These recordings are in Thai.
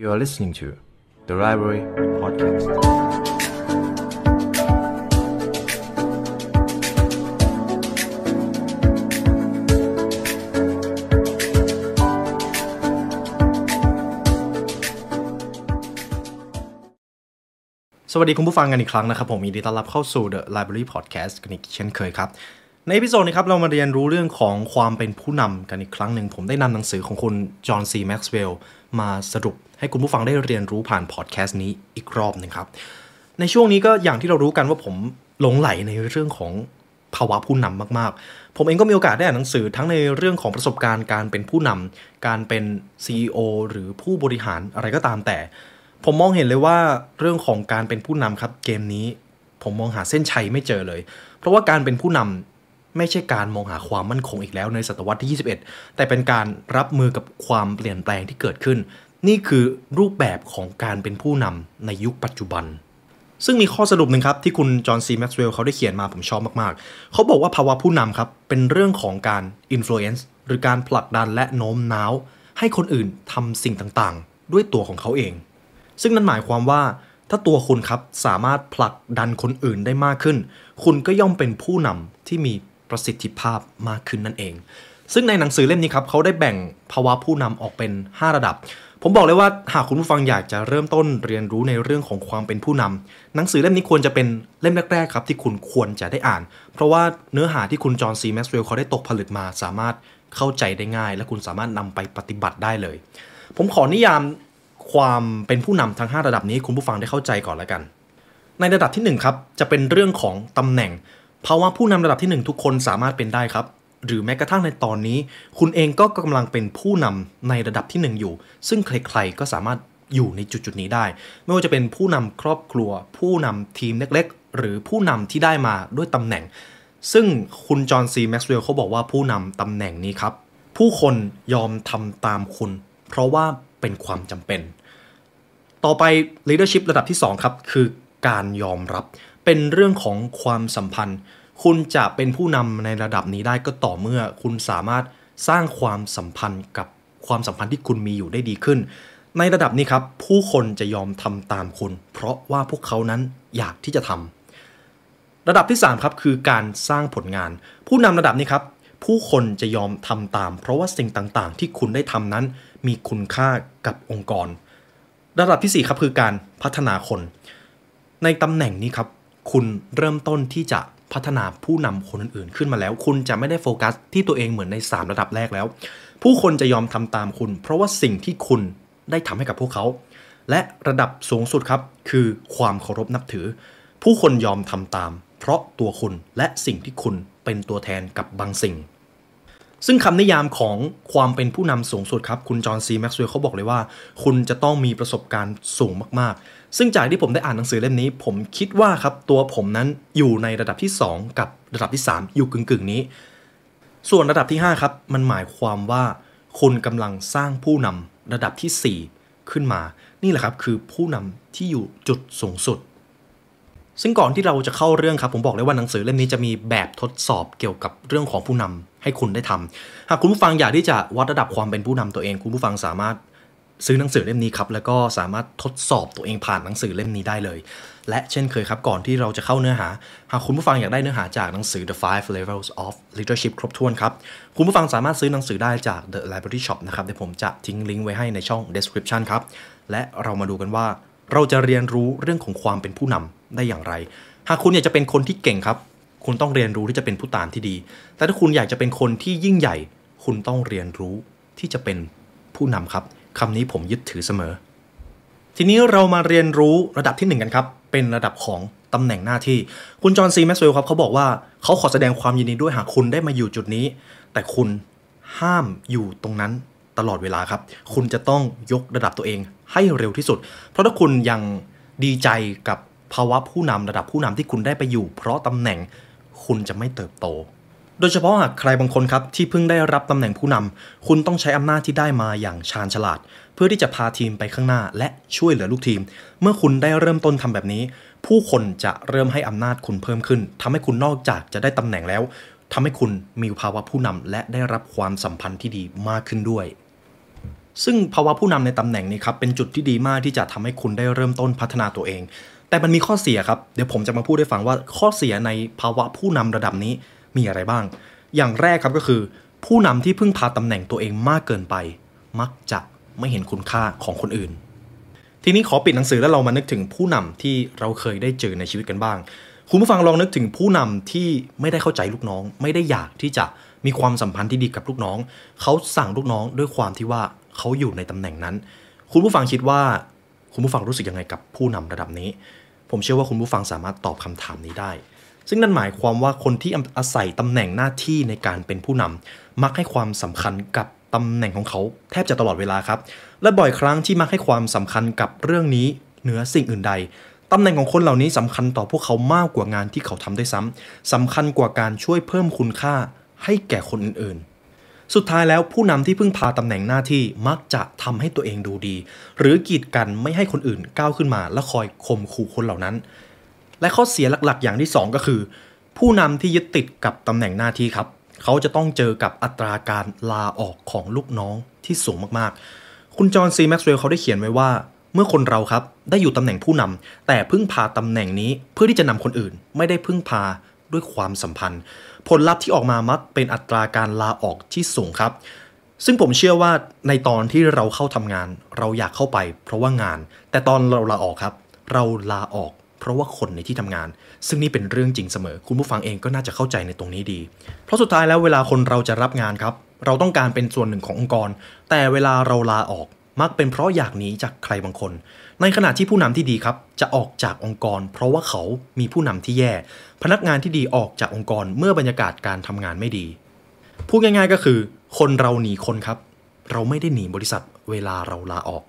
You are listening to the Library Podcast. สวัสดีคุณผู้ฟังกันอีกครั้งนะครับ ผมยินดีต้อนรับเข้าสู่ The Library Podcast กันอีกเช่นเคยครับ ในพิโซดนี้ครับ เรามาเรียนรู้เรื่องของความเป็นผู้นำกันอีกครั้งหนึ่ง ผมได้นำหนังสือของคุณจอห์นซีแม็กซ์เวลล์ มาสรุปให้คุณผู้ฟังได้เรียนรู้ผ่านพอดแคสต์นี้อีกรอบหนึ่งครับ ในช่วงนี้ก็อย่างที่เรารู้กันว่าผมหลงไหลในเรื่องของภาวะผู้นำมาก ๆ ผมเองก็มีโอกาสได้อ่านหนังสือทั้งในเรื่องของประสบการณ์การเป็นผู้นำการเป็น CEO หรือผู้บริหารอะไรก็ตามแต่ ผมมองเห็นเลยว่าเรื่องของการเป็นผู้นำครับเกมนี้ ผมมองหาเส้นชัยไม่เจอเลย เพราะว่าการเป็นผู้นำ ไม่ใช่การมองหาความมั่นคงอีกแล้วในศตวรรษที่ 21 แต่เป็นการรับมือกับความเปลี่ยนแปลงที่เกิดขึ้น นี่คือรูปแบบของการเป็นผู้นำในยุคปัจจุบัน ซึ่งมีข้อสรุปหนึ่งครับที่คุณจอห์นซีแม็กซ์เวลล์เขาได้เขียนมาผมชอบมากๆ เขาบอกว่าภาวะผู้นำครับเป็นเรื่องของการ influence หรือการผลักดันและโน้มน้าว ให้คนอื่นทำสิ่งต่างๆ ด้วยตัวของเขาเอง ซึ่งนั่นหมายความว่าถ้าตัวคุณครับสามารถผลักดันคนอื่นได้มากขึ้น คุณก็ย่อมเป็นผู้นำที่มี ประสิทธิภาพมากขึ้นนั่นเอง ซึ่งในหนังสือเล่มนี้ครับเขาได้แบ่งภาวะผู้นำออกเป็น 5 ระดับ ผมบอกเลยว่าหากคุณผู้ฟังอยากจะเริ่มต้นเรียนรู้ในเรื่องของความเป็นผู้นำหนังสือเล่มนี้ควรจะเป็นเล่มแรกๆครับที่คุณควรจะได้อ่าน เพราะว่าเนื้อหาที่คุณจอห์นซีแม็กซ์เวลล์เขาได้ตกผลึกมาสามารถเข้าใจได้ง่าย และคุณสามารถนำไปปฏิบัติได้เลย ผมขอนิยามความเป็นผู้นำทั้ง 5 ระดับนี้ให้คุณผู้ฟังได้เข้าใจก่อนแล้วกัน ในระดับที่1ครับจะเป็นเรื่องของตำแหน่ง ภาวะผู้นำระดับที่ 1 ทุกคนสามารถเป็นได้ครับ หรือแม้กระทั่งในตอนนี้ คุณเองก็กำลังเป็นผู้นำในระดับที่ 1 อยู่ ซึ่งใครๆก็สามารถอยู่ในจุดๆนี้ได้ ไม่ว่าจะเป็นผู้นำครอบครัว ผู้นำทีมเล็กๆ หรือผู้นำที่ได้มาด้วยตำแหน่ง ซึ่งคุณจอห์นซีแม็กซ์เวลล์เขาบอกว่าผู้นำตำแหน่งนี้ครับ ผู้คนยอมทำตามคุณ เพราะว่าเป็นความจำเป็น ต่อไป leadership ระดับที่ 2 ครับ คือการยอมรับ เป็นเรื่องของความสัมพันธ์ คุณจะเป็นผู้นำในระดับนี้ได้ก็ต่อเมื่อคุณสามารถสร้างความสัมพันธ์กับความสัมพันธ์ที่คุณมีอยู่ได้ดีขึ้น ในระดับนี้ครับ ผู้คนจะยอมทำตามคุณ เพราะว่าพวกเขานั้นอยากที่จะทำระดับที่ 3 ครับ คือการสร้างผลงาน ผู้นำระดับนี้ครับ ผู้คนจะยอมทำตาม เพราะว่าสิ่งต่างๆ ที่คุณได้ทำนั้น มีคุณค่ากับองค์กร ระดับที่4ครับคือการพัฒนาคน ในตำแหน่งนี้ครับ คุณเริ่มต้นที่จะพัฒนาผู้นำคนอื่นๆขึ้นมาแล้ว คุณจะไม่ได้โฟกัสที่ตัวเองเหมือนใน 3 ระดับแรกแล้ว ผู้คนจะยอมทำตามคุณ เพราะว่าสิ่งที่คุณได้ทำให้กับพวกเขา และระดับสูงสุดครับ คือความเคารพนับถือ ผู้คนยอมทำตาม เพราะตัวคุณและสิ่งที่คุณเป็นตัวแทนกับบางสิ่ง ซึ่งคำนิยามของความเป็นผู้นำสูงสุดครับ คุณจอห์นซีแม็กซ์เวลเขาบอกเลยว่า คุณจะต้องมีประสบการณ์สูงมากๆ ซึ่งจากที่ผมได้อ่านหนังสือเล่มนี้ ผมคิดว่าครับตัวผมนั้นอยู่ในระดับที่ 2 กับระดับที่ 3 อยู่กึ่งๆนี้ ส่วนระดับที่5ครับมันหมายความว่าคุณกำลังสร้างผู้นำระดับที่ 4 ขึ้นมา นี่แหละครับคือผู้นำที่อยู่จุดสูงสุด ซึ่งก่อนที่เราจะเข้าเรื่องครับ ผมบอกเลยว่าหนังสือเล่มนี้จะมีแบบทดสอบเกี่ยวกับเรื่องของผู้นำให้คุณได้ทำหากคุณผู้ฟังอยากที่จะวัดระดับความเป็นผู้นำตัวเอง คุณผู้ฟังสามารถ ซื้อหนังสือเล่มนี้ครับ แล้วก็สามารถทดสอบตัวเองผ่านหนังสือเล่มนี้ได้เลย และเช่นเคยครับ ก่อนที่เราจะเข้าเนื้อหา หากคุณผู้ฟังอยากได้เนื้อหาจากหนังสือ The Five Levels of Leadership ครบถ้วนครับ คุณผู้ฟังสามารถซื้อหนังสือได้จาก The Library Shop นะครับเดี๋ยวผมจะทิ้งลิงก์ไว้ให้ในช่อง description ครับ และเรามาดูกันว่า เราจะเรียนรู้เรื่องของความเป็นผู้นำได้อย่างไร หากคุณอยากจะเป็นคนที่เก่งครับ คุณต้องเรียนรู้ที่จะเป็นผู้ตามที่ดี แต่ถ้าคุณอยากจะเป็นคนที่ยิ่งใหญ่ คุณต้องเรียนรู้ที่จะเป็นผู้นำครับ คำนี้ผมยึดถือเสมอ ทีนี้เรามาเรียนรู้ระดับที่ 1 กันครับ เป็นระดับของตำแหน่งหน้าที่ คุณจอห์นซีแม็กซ์เวลล์ครับเขาบอกว่าเขาขอแสดงความยินดีด้วยหากคุณได้มาอยู่จุดนี้ แต่คุณห้ามอยู่ตรงนั้นตลอดเวลาครับ คุณจะต้องยกระดับตัวเองให้เร็วที่สุด เพราะถ้าคุณยังดีใจกับภาวะผู้นำระดับผู้นำที่คุณได้ไปอยู่ เพราะตำแหน่งคุณจะไม่เติบโต โดยเฉพาะหากใครบางคนครับที่เพิ่งได้รับตำแหน่งผู้นำคุณต้องใช้อำนาจที่ได้มาอย่างชาญฉลาด เพื่อที่จะพาทีมไปข้างหน้า และช่วยเหลือลูกทีม เมื่อคุณได้เริ่มต้นทำแบบนี้ ผู้คนจะเริ่มให้อำนาจคุณเพิ่มขึ้นทำให้คุณนอกจากจะได้ตำแหน่งแล้วทำให้คุณมีภาวะผู้นำและได้รับความสัมพันธ์ที่ดีมากขึ้นด้วย ซึ่งภาวะผู้นำในตำแหน่งนี้ครับเป็นจุดที่ดีมากที่จะทำให้คุณได้เริ่มต้นพัฒนาตัวเอง แต่มันมีข้อเสียครับเดี๋ยวผมจะมาพูดให้ฟังว่าข้อเสียในภาวะผู้นำระดับนี้ มีอะไรบ้าง อย่างแรกครับก็คือ ผู้นำที่พึ่งพาตำแหน่งตัวเองมากเกินไป มักจะไม่เห็นคุณค่าของคนอื่น ทีนี้ขอปิดหนังสือแล้วเรามานึกถึงผู้นำที่เราเคยได้เจอในชีวิตกันบ้าง คุณผู้ฟังลองนึกถึงผู้นำที่ไม่ได้เข้าใจลูกน้อง ไม่ได้อยากที่จะมีความสัมพันธ์ที่ดีกับลูกน้อง เขาสั่งลูกน้องด้วยความที่ว่าเขาอยู่ในตำแหน่งนั้น คุณผู้ฟังคิดว่าคุณผู้ฟังรู้สึกยังไงกับผู้นำระดับนี้ ผมเชื่อว่าคุณผู้ฟังสามารถตอบคำถามนี้ได้ ซึ่งนั่นหมายความว่าคนที่อาศัยตำแหน่งหน้าที่ในการเป็นผู้นำมักให้ความสำคัญกับตำแหน่งของเขาแทบจะตลอดเวลาครับ และบ่อยครั้งที่มักให้ความสำคัญกับเรื่องนี้เหนือสิ่งอื่นใดตำแหน่งของคนเหล่านี้สำคัญต่อพวกเขามากกว่างานที่เขาทำได้ซ้ำสำคัญกว่าการช่วยเพิ่มคุณค่าให้แก่คนอื่นๆ สุดท้ายแล้วผู้นำที่พึ่งพาตำแหน่งหน้าที่มักจะทำให้ตัวเองดูดี หรือกีดกันไม่ให้คนอื่นก้าวขึ้นมาและคอยข่มขู่คนเหล่านั้น และข้อเสียหลักๆ อย่างที่ 2 ก็คือ ผู้นำที่ยึดติดกับตำแหน่งหน้าที่ครับ เขาจะต้องเจอกับอัตราการลาออกของลูกน้องที่สูงมากๆ คุณจอห์นซีแม็กซ์เวลล์เขาได้เขียนไว้ว่า เมื่อคนเราครับได้อยู่ตำแหน่งผู้นำแต่พึ่งพาตำแหน่งนี้เพื่อที่จะนำคนอื่น ไม่ได้พึ่งพาด้วยความสัมพันธ์ ผลลัพธ์ที่ออกมามักเป็นอัตราการลาออกที่สูงครับ ซึ่งผมเชื่อว่าในตอนที่เราเข้าทำงาน เราอยากเข้าไป เพราะว่างาน แต่ตอนเราลาออกครับ เราลาออก เพราะว่าคนในที่ทำงาน ซึ่งนี่เป็นเรื่องจริงเสมอ คุณผู้ฟังเองก็น่าจะเข้าใจในตรงนี้ดี เพราะสุดท้ายแล้วเวลาคนเราจะรับงานครับ เราต้องการเป็นส่วนหนึ่งขององค์กร แต่เวลาเราลาออกมักเป็นเพราะอยากหนีจากใครบางคน ในขณะที่ผู้นำที่ดีครับ จะออกจากองค์กร เพราะว่าเขามีผู้นำที่แย่ พนักงานที่ดีออกจากองค์กรเมื่อบรรยากาศการทำงานไม่ดี พูดง่ายๆก็คือ คนเราหนีคนครับ เราไม่ได้หนีบริษัทเวลาเราลาออก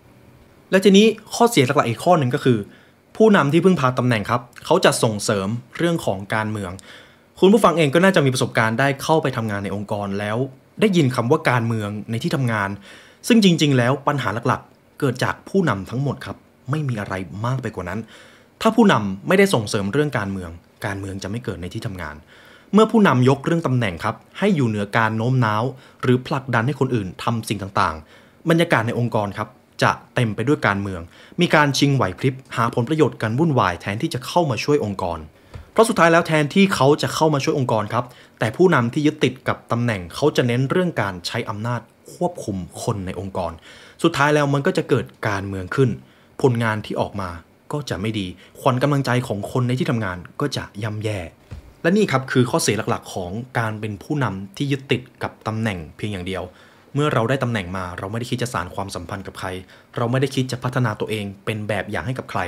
และทีนี้ข้อเสียหลักๆอีกข้อหนึ่งก็คือ ผู้นำที่เพึ่งพาตำแหน่งครับ เขาจะส่งเสริมเรื่องของการเมือง คุณผู้ฟังเองก็น่าจะมีประสบการณ์ได้เข้าไปทำงานในองค์กรแล้ว ได้ยินคำว่าการเมืองในที่ทำงาน ซึ่งจริง ๆ แล้วปัญหาหลักๆ เกิดจากผู้นำทั้งหมดครับ ไม่มีอะไรมากไปกว่านั้น ถ้าผู้นำไม่ได้ส่งเสริมเรื่องการเมือง การเมืองจะไม่เกิดในที่ทำงาน เมื่อผู้นำยกเรื่องตำแหน่งครับ ให้อยู่เหนือการโน้มน้าว หรือผลักดันให้คนอื่นทำสิ่งต่างๆ บรรยากาศในองค์กรครับ จะเต็มไปด้วยการเมือง มีการชิงไหวพริบหาผลประโยชน์กันวุ่นวายแทนที่จะเข้ามาช่วยองค์กร เพราะสุดท้ายแล้วแทนที่เขาจะเข้ามาช่วยองค์กรครับ แต่ผู้นำที่ยึดติดกับตำแหน่งเขาจะเน้นเรื่องการใช้อำนาจควบคุมคนในองค์กร สุดท้ายแล้วมันก็จะเกิดการเมืองขึ้น ผลงานที่ออกมาก็จะไม่ดี ขวัญกำลังใจของคนในที่ทำงานก็จะย่ำแย่ และนี่ครับคือข้อเสียหลักๆ ของการเป็นผู้นำที่ยึดติดกับตำแหน่งเพียงอย่างเดียว เมื่อเราได้ตำแหน่งมา เราไม่ได้คิดจะสานความสัมพันธ์กับใคร เราไม่ได้คิดจะพัฒนาตัวเองเป็นแบบอย่างให้กับใคร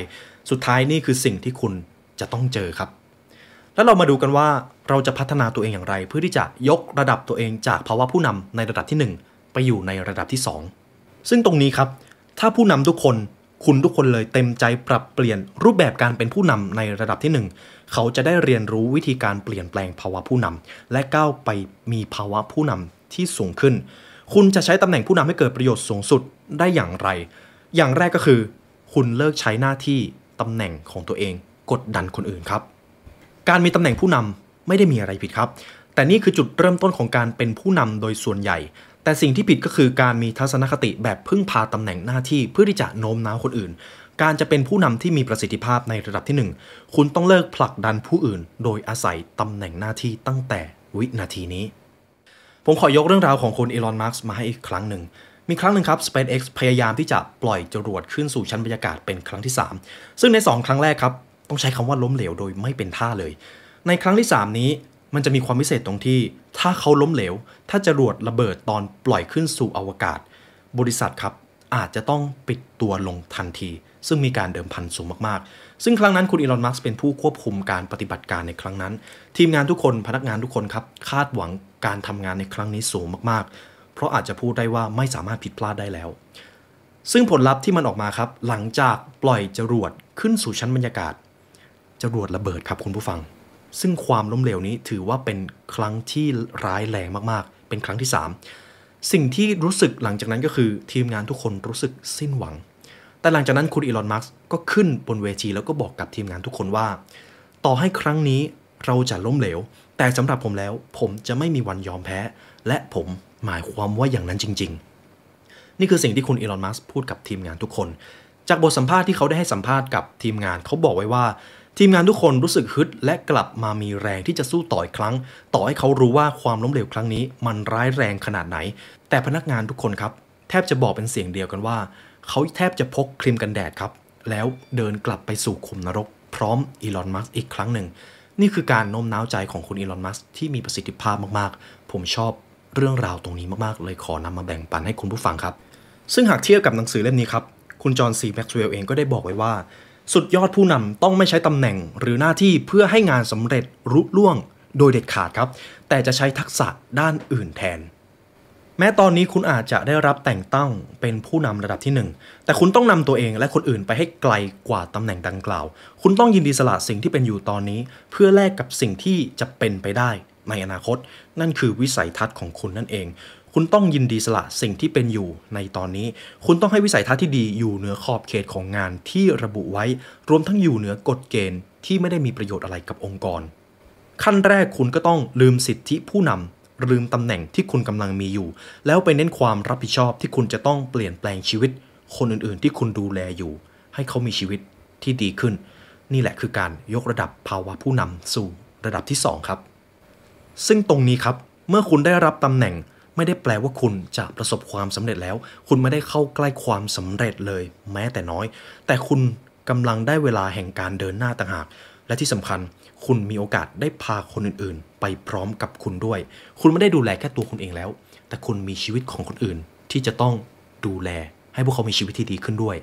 สุดท้ายนี่คือสิ่งที่คุณจะต้องเจอครับ แล้วเรามาดูกันว่าเราจะพัฒนาตัวเองอย่างไร เพื่อที่จะยกระดับตัวเองจากภาวะผู้นำในระดับที่ 1 ไปอยู่ในระดับที่ 2 ซึ่งตรงนี้ครับ ถ้าผู้นำทุกคนคุณทุกคนเลยเต็มใจปรับเปลี่ยนรูปแบบการเป็นผู้นำในระดับที่ 1 เขาจะได้เรียนรู้วิธีการเปลี่ยนแปลงภาวะผู้นำและก้าวไปมีภาวะผู้นำที่สูงขึ้น คุณจะใช้ตำแหน่งผู้นำให้เกิดประโยชน์สูงสุดได้อย่างไร อย่างแรกก็คือ คุณเลิกใช้หน้าที่ตำแหน่งของตัวเอง กดดันคนอื่นครับ การมีตำแหน่งผู้นำไม่ได้มีอะไรผิดครับ แต่นี่คือจุดเริ่มต้นของการเป็นผู้นำโดยส่วนใหญ่ แต่สิ่งที่ผิดก็คือการมีทัศนคติแบบพึ่งพาตำแหน่งหน้าที่เพื่อที่จะโน้มน้าวคนอื่น การจะเป็นผู้นำที่มีประสิทธิภาพในระดับที่ 1 คุณต้องเลิกผลักดันผู้อื่น โดยอาศัยตำแหน่งหน้าที่ตั้งแต่วินาทีนี้ ผมขอยกเรื่องราวของคุณอีลอนมาร์กมาให้อีกครั้งหนึ่ง มีครั้งหนึ่งครับ SpaceX พยายามที่จะปล่อยจรวดขึ้นสู่ชั้นบรรยากาศเป็นครั้งที่ 3 ซึ่งใน 2 ครั้งแรกครับ ต้องใช้คำว่าล้มเหลวโดยไม่เป็นท่าเลย ในครั้งที่ 3 นี้มันจะมีความพิเศษตรงที่ ถ้าเขาล้มเหลว ถ้าจรวดระเบิดตอนปล่อยขึ้นสู่อวกาศ บริษัทครับอาจจะต้องปิดตัวลงทันที ซึ่งมีการเดิมพันสูงมากๆ ซึ่งครั้งนั้นคุณอีลอนมัสเป็นผู้ควบคุมการปฏิบัติการในครั้งนั้น ทีมงานทุกคนพนักงานทุกคนครับ คาดหวังการทำงานในครั้งนี้สูงมากๆ เพราะอาจจะพูดได้ว่าไม่สามารถผิดพลาดได้แล้ว ซึ่งผลลัพธ์ที่มันออกมาครับ หลังจากปล่อยจรวดขึ้นสู่ชั้นบรรยากาศจรวดระเบิดครับคุณผู้ฟัง ซึ่งความล้มเหลวนี้ถือว่าเป็นครั้งที่ร้ายแรงมากๆ เป็นครั้งที่ 3 สิ่งที่รู้สึกหลังจากนั้นก็คือ ทีมงานทุกคนรู้สึกสิ้นหวัง แต่หลังจากนั้นคุณอีลอนมัสก์ก็ขึ้นบนเวทีแล้วก็บอกกับทีมงานทุกคนว่า ต่อให้ครั้งนี้เราจะล้มเหลว แต่สำหรับผมแล้ว ผมจะไม่มีวันยอมแพ้ และผมหมายความว่าอย่างนั้นจริง ๆ นี่คือสิ่งที่คุณอีลอนมัสก์พูดกับทีมงานทุกคน จากบทสัมภาษณ์ที่เขาได้ให้สัมภาษณ์กับทีมงานเขาบอกไว้ว่า ทีมงานทุกคนรู้สึกฮึดและกลับมามีแรงที่จะสู้ต่ออีกครั้ง ต่อให้เขารู้ว่าความล้มเหลวครั้งนี้ มันร้ายแรงขนาดไหน แต่พนักงานทุกคนครับ แทบจะบอกเป็นเสียงเดียวกันว่า เขาแทบจะพกครีมกันแดดครับ แล้วเดินกลับไปสู่ขุมนรก พร้อมอีลอนมัสอีกครั้งหนึ่ง นี่คือการโน้มน้าวใจของคุณอีลอนมัสที่มีประสิทธิภาพมากๆ ผมชอบเรื่องราวตรงนี้มากๆ เลยขอนำมาแบ่งปันให้คุณผู้ฟังครับ ซึ่งหากเทียบกับหนังสือเล่มนี้ครับ คุณจอห์นซีแม็กซ์เวลล์เองก็ได้บอกไว้ว่า สุดยอดผู้นำต้องไม่ใช้ตำแหน่งหรือหน้าที่เพื่อให้งานสำเร็จรุ่ล่วงโดยเด็ดขาดครับ แต่จะใช้ทักษะด้านอื่นแทน แม้ตอนนี้คุณอาจจะได้รับแต่งตั้งเป็นผู้นำระดับที่ 1 แต่คุณต้องนำตัวเองและคนอื่นไปให้ไกลกว่าตำแหน่งดังกล่าว คุณต้องยินดีสละสิ่งที่เป็นอยู่ตอนนี้ เพื่อแลกกับสิ่งที่จะเป็นไปได้ในอนาคต นั่นคือวิสัยทัศน์ของคุณนั่นเอง คุณต้องยินดีสละสิ่งที่เป็นอยู่ในตอนนี้ คุณต้องให้วิสัยทัศน์ที่ดีอยู่เหนือขอบเขตของงานที่ระบุไว้ รวมทั้งอยู่เหนือกฎเกณฑ์ที่ไม่ได้มีประโยชน์อะไรกับองค์กร ขั้นแรกคุณก็ต้องลืมสิทธิผู้นำ ลืมตำแหน่งที่คุณกำลังมีอยู่ แล้วไปเน้นความรับผิดชอบที่คุณจะต้องเปลี่ยนแปลงชีวิต คนอื่นๆ ที่คุณดูแลอยู่ ให้เขามีชีวิตที่ดีขึ้น นี่แหละคือการยกระดับภาวะผู้นำสู่ระดับที่ 2 ครับ ซึ่งตรงนี้ครับเมื่อคุณได้รับตำแหน่งไม่ได้แปลว่าคุณจะประสบความสำเร็จแล้ว คุณไม่ได้เข้าใกล้ความสำเร็จเลย แม้แต่น้อย แต่คุณกำลังได้เวลาแห่งการเดินหน้าต่างหาก และที่สำคัญ คุณมีโอกาสได้พาคนอื่นๆ ไปพร้อมกับคุณด้วย คุณไม่ได้ดูแลแค่ตัวคุณเองแล้ว แต่คุณมีชีวิตของคนอื่น ที่จะต้องดูแล ให้พวกเขามีชีวิตที่ดีขึ้นด้วย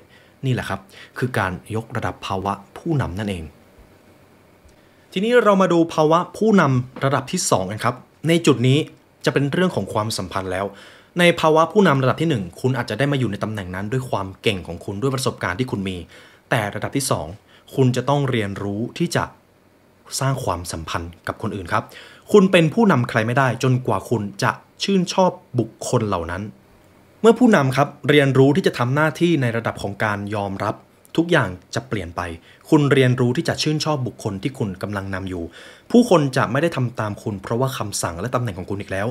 นี่แหละครับ คือการยกระดับภาวะผู้นำนั่นเอง ทีนี้เรามาดูภาวะผู้นำระดับที่2กันครับ ในจุดนี้จะเป็นเรื่องของความสัมพันธ์แล้ว ในภาวะผู้นำระดับที่ 1 คุณอาจจะได้มาอยู่ในตำแหน่งนั้น ด้วยความเก่งของคุณด้วยประสบการณ์ที่คุณมี แต่ระดับที่ 2 คุณจะต้องเรียนรู้ที่จะ สร้างความสัมพันธ์กับคนอื่นครับ คุณเป็นผู้นำใครไม่ได้จนกว่าคุณจะชื่นชอบบุคคลเหล่านั้น เมื่อผู้นำครับเรียนรู้ที่จะทำหน้าที่ในระดับของการยอมรับ ทุกอย่างจะเปลี่ยนไป คุณเรียนรู้ที่จะชื่นชอบบุคคลที่คุณกำลังนำอยู่ ผู้คนจะไม่ได้ทำตามคุณ เพราะว่าคำสั่งและตำแหน่งของคุณอีกแล้ว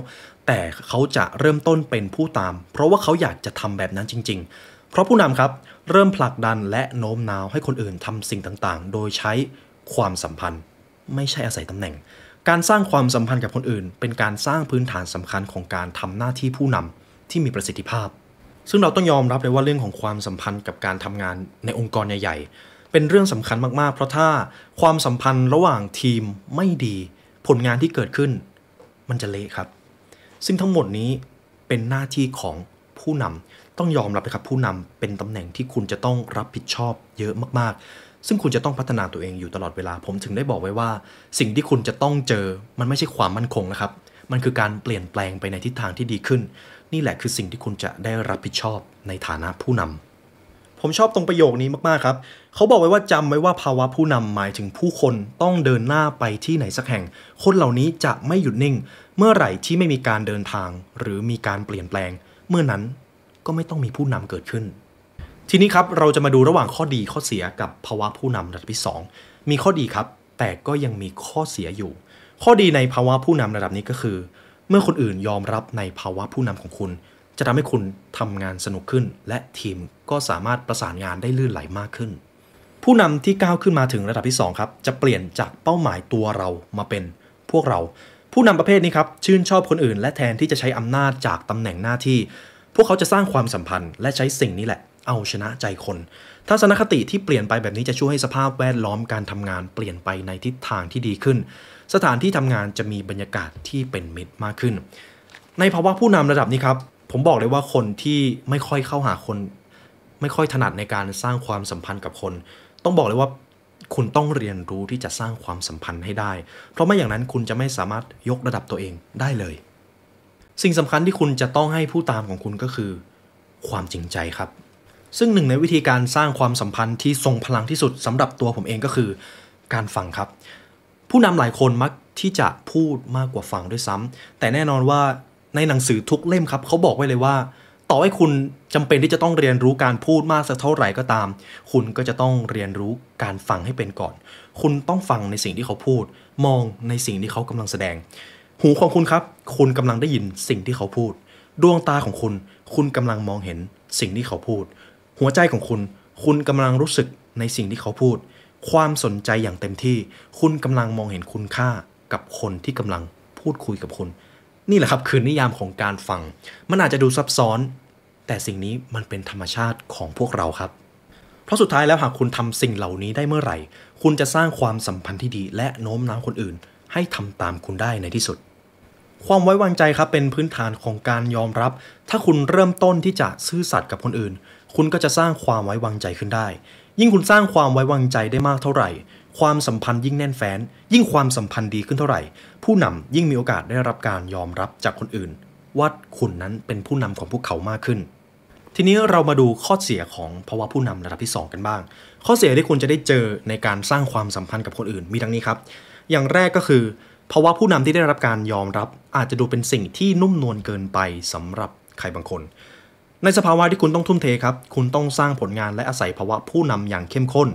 แต่เขาจะเริ่มต้นเป็นผู้ตาม เพราะว่าเขาอยากจะทำแบบนั้นจริง ๆ เพราะผู้นำครับเริ่มผลักดันและโน้มน้าวให้คนอื่นทำสิ่งต่างๆ โดยใช้ความสัมพันธ์ ไม่ใช่อาศัยตำแหน่ง การสร้างความสัมพันธ์กับคนอื่น เป็นการสร้างพื้นฐานสำคัญของการทำหน้าที่ผู้นำที่มีประสิทธิภาพ ซึ่งเราต้องยอมรับเลยว่าเรื่องของความสัมพันธ์กับการทำงานในองค์กรใหญ่ๆ เป็นเรื่องสำคัญมากๆ เพราะถ้าความสัมพันธ์ระหว่างทีมไม่ดี ผลงานที่เกิดขึ้น มันจะเละครับ ซึ่งทั้งหมดนี้เป็นหน้าที่ของผู้นำต้องยอมรับนะครับผู้นำเป็นตำแหน่งที่คุณจะต้องรับผิดชอบเยอะมากๆ ซึ่งคุณจะต้องพัฒนาตัวเองอยู่ตลอดเวลา ผมถึงได้บอกไว้ว่า สิ่งที่คุณจะต้องเจอมันไม่ใช่ความมั่นคงนะครับ มันคือการเปลี่ยนแปลงไปในทิศทางที่ดีขึ้น นี่แหละคือสิ่งที่คุณจะได้รับผิดชอบในฐานะผู้นำผมชอบตรงประโยคนี้มากๆครับ เขาบอกไว้ว่าจำไว้ว่าภาวะผู้นำหมายถึงผู้คนต้องเดินหน้าไปที่ไหนสักแห่ง คนเหล่านี้จะไม่หยุดนิ่ง เมื่อไหร่ที่ไม่มีการเดินทาง หรือมีการเปลี่ยนแปลง เมื่อนั้นก็ไม่ต้องมีผู้นำเกิดขึ้น ทีนี้ครับเราจะมาดูระหว่างข้อดีข้อเสียกับภาวะผู้นำระดับที่ 2 มีข้อดีครับ แต่ก็ยังมีข้อเสียอยู่ ข้อดีในภาวะผู้นำระดับนี้ก็คือ เมื่อคนอื่นยอมรับในภาวะผู้นำของคุณ จะทำให้คุณทำงานสนุกขึ้น และทีมก็สามารถประสานงานได้ลื่นไหลมากขึ้น ผู้นำที่ก้าวขึ้นมาถึงระดับที่2ครับจะเปลี่ยนจากเป้าหมายตัวเรามาเป็นพวกเรา ผู้นำประเภทนี้ครับชื่นชอบคนอื่น และแทนที่จะใช้อำนาจจากตำแหน่งหน้าที่ พวกเขาจะสร้างความสัมพันธ์ และใช้สิ่งนี้แหละ เอาชนะใจคน ทัศนคติที่เปลี่ยนไปแบบนี้จะช่วยให้สภาพแวดล้อมการทำงานเปลี่ยนไปในทิศทางที่ดีขึ้น สถานที่ทำงานจะมีบรรยากาศที่เป็นมิตรมากขึ้น ในภาวะผู้นำระดับนี้ครับ ผมบอกเลยว่าคนที่ไม่ค่อยเข้าหาคน ไม่ค่อยถนัดในการสร้างความสัมพันธ์กับคน ต้องบอกเลยว่าคุณต้องเรียนรู้ที่จะสร้างความสัมพันธ์ให้ได้ เพราะไม่อย่างนั้นคุณจะไม่สามารถยกระดับตัวเองได้เลย สิ่งสำคัญที่คุณจะต้องให้ผู้ตามของคุณก็คือ ความจริงใจครับ ซึ่งหนึ่งในวิธีการสร้างความสัมพันธ์ที่ทรงพลังที่สุดสำหรับตัวผมเองก็คือ การฟังครับ ผู้นำหลายคนมักที่จะพูดมากกว่าฟังด้วยซ้ำแต่แน่นอนว่าในหนังสือทุกเล่มครับเขาบอกไว้เลยว่า ต่อให้คุณจำเป็นที่จะต้องเรียนรู้การพูดมากสักเท่าไหร่ก็ตาม คุณก็จะต้องเรียนรู้การฟังให้เป็นก่อน คุณต้องฟังในสิ่งที่เขาพูด มองในสิ่งที่เขากำลังแสดง หูของคุณครับ คุณกำลังได้ยินสิ่งที่เขาพูด ดวงตาของคุณ คุณกำลังมองเห็นสิ่งที่เขาพูด หัวใจของคุณ คุณกำลังรู้สึกในสิ่งที่เขาพูด ความสนใจอย่างเต็มที่ คุณกำลังมองเห็นคุณค่ากับคนที่กำลังพูดคุยกับคุณ นี่แหละครับคือนิยามของการฟัง มันอาจจะดูซับซ้อน แต่สิ่งนี้มันเป็นธรรมชาติของพวกเราครับ เพราะสุดท้ายแล้วหากคุณทำสิ่งเหล่านี้ได้เมื่อไหร่ คุณจะสร้างความสัมพันธ์ที่ดี และโน้มน้าวคนอื่น ให้ทำตามคุณได้ในที่สุดความไว้วางใจครับเป็นพื้นฐานของการยอมรับ ถ้าคุณเริ่มต้นที่จะซื่อสัตย์กับคนอื่น คุณก็จะสร้างความไว้วางใจขึ้นได้ ยิ่งคุณสร้างความไว้วางใจได้มากเท่าไหร่ ความสัมพันธ์ยิ่งแน่นแฟ้น ยิ่งความสัมพันธ์ดีขึ้นเท่าไหร่ ผู้นำยิ่งมีโอกาสได้รับการยอมรับจากคนอื่น ว่าคุณนั้นเป็นผู้นำของพวกเขามากขึ้น ทีนี้เรามาดูข้อเสียของภาวะผู้นำระดับที่ 2 กันบ้าง ข้อเสียที่คุณจะได้เจอในการสร้างความสัมพันธ์กับคนอื่นมีดังนี้ครับ อย่างแรกก็คือภาวะผู้นำที่ได้รับการยอมรับอาจจะดูเป็นสิ่งที่นุ่มนวลเกินไปสำหรับใครบางคน ในสภาวะที่คุณต้องทุ่มเทครับ คุณต้องสร้างผลงานและอาศัยภาวะผู้นำอย่างเข้มข้น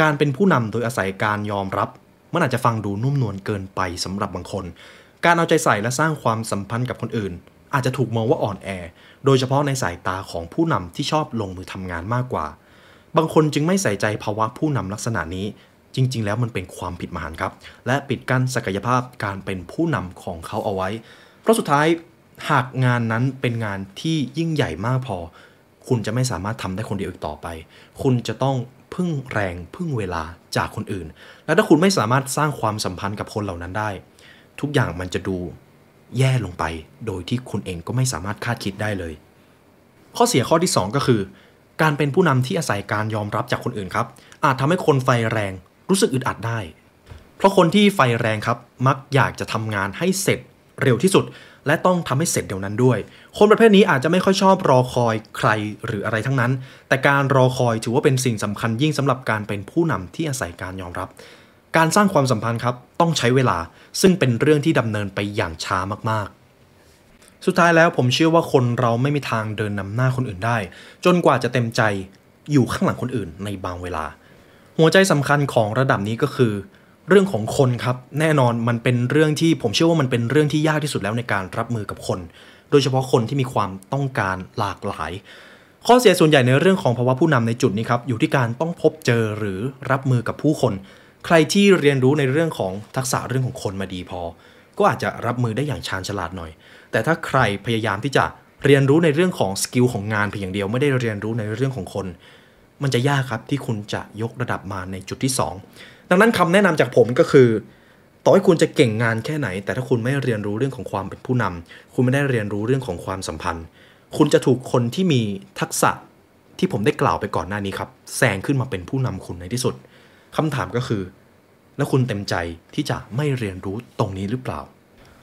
การเป็นผู้นำโดยอาศัยการยอมรับ มันอาจจะฟังดูนุ่มนวลเกินไปสำหรับบางคน การเอาใจใส่และสร้างความสัมพันธ์กับคนอื่น อาจจะถูกมองว่าอ่อนแอ โดยเฉพาะในสายตาของผู้นำที่ชอบลงมือทำงานมากกว่า บางคนจึงไม่ใส่ใจภาวะผู้นำลักษณะนี้ จริง ๆ แล้วมันเป็นความผิดมหันต์ครับ และปิดกั้นศักยภาพการเป็นผู้นำของเขาเอาไว้ เพราะสุดท้าย หากงานนั้นเป็นงานที่ยิ่งใหญ่มากพอ คุณจะไม่สามารถทำได้คนเดียวอีกต่อไป คุณจะต้องพึ่งแรงพึ่งเวลาจากคนอื่น และถ้าคุณไม่สามารถสร้างความสัมพันธ์กับคนเหล่านั้นได้ ทุกอย่างมันจะดูแย่ลงไป โดยที่คุณเองก็ไม่สามารถคาดคิดได้เลย ข้อเสียข้อที่ 2 ก็คือ การเป็นผู้นำที่อาศัยการยอมรับจากคนอื่นครับ อาจทำให้คนไฟแรงรู้สึกอึดอัดได้ เพราะคนที่ไฟแรงครับมักอยากจะทำงานให้เสร็จเร็วที่สุด และต้องทำให้เสร็จเดี๋ยวนั้นด้วย คนประเภทนี้อาจจะไม่ค่อยชอบรอคอยใครหรืออะไรทั้งนั้น แต่การรอคอยถือว่าเป็นสิ่งสำคัญยิ่งสำหรับการเป็นผู้นำที่อาศัยการยอมรับ การสร้างความสัมพันธ์ครับต้องใช้เวลา ซึ่งเป็นเรื่องที่ดำเนินไปอย่างช้ามากๆสุดท้ายแล้วผมเชื่อว่าคนเราไม่มีทางเดินนำหน้าคนอื่นได้ จนกว่าจะเต็มใจอยู่ข้างหลังคนอื่นในบางเวลา หัวใจสำคัญของระดับนี้ก็คือ เรื่องของคนครับแน่นอนมันเป็นเรื่องที่ผมเชื่อว่ามันเป็นเรื่องที่ยากที่สุดแล้วในการรับมือกับคน โดยเฉพาะคนที่มีความต้องการหลากหลาย ข้อเสียส่วนใหญ่ในเรื่องของภาวะผู้นำในจุดนี้ครับอยู่ที่การต้องพบเจอหรือรับมือกับผู้คน ใครที่เรียนรู้ในเรื่องของทักษะเรื่องของคนมาดีพอ ก็อาจจะรับมือได้อย่างชาญฉลาดหน่อย แต่ถ้าใครพยายามที่จะเรียนรู้ในเรื่องของสกิลของงานเพียงอย่างเดียวไม่ได้เรียนรู้ในเรื่องของคน มันจะยากครับที่คุณจะยกระดับมาในจุดที่ 2 ดังนั้นคำแนะนำจากผมก็คือ ต่อให้คุณจะเก่งงานแค่ไหน แต่ถ้าคุณไม่เรียนรู้เรื่องของความเป็นผู้นำคุณไม่ได้เรียนรู้เรื่องของความสัมพันธ์ คุณจะถูกคนที่มีทักษะที่ผมได้กล่าวไปก่อนหน้านี้ครับแซงขึ้นมาเป็นผู้นำคุณในที่สุดคำถามก็คือ แล้วคุณเต็มใจที่จะไม่เรียนรู้ตรงนี้หรือเปล่า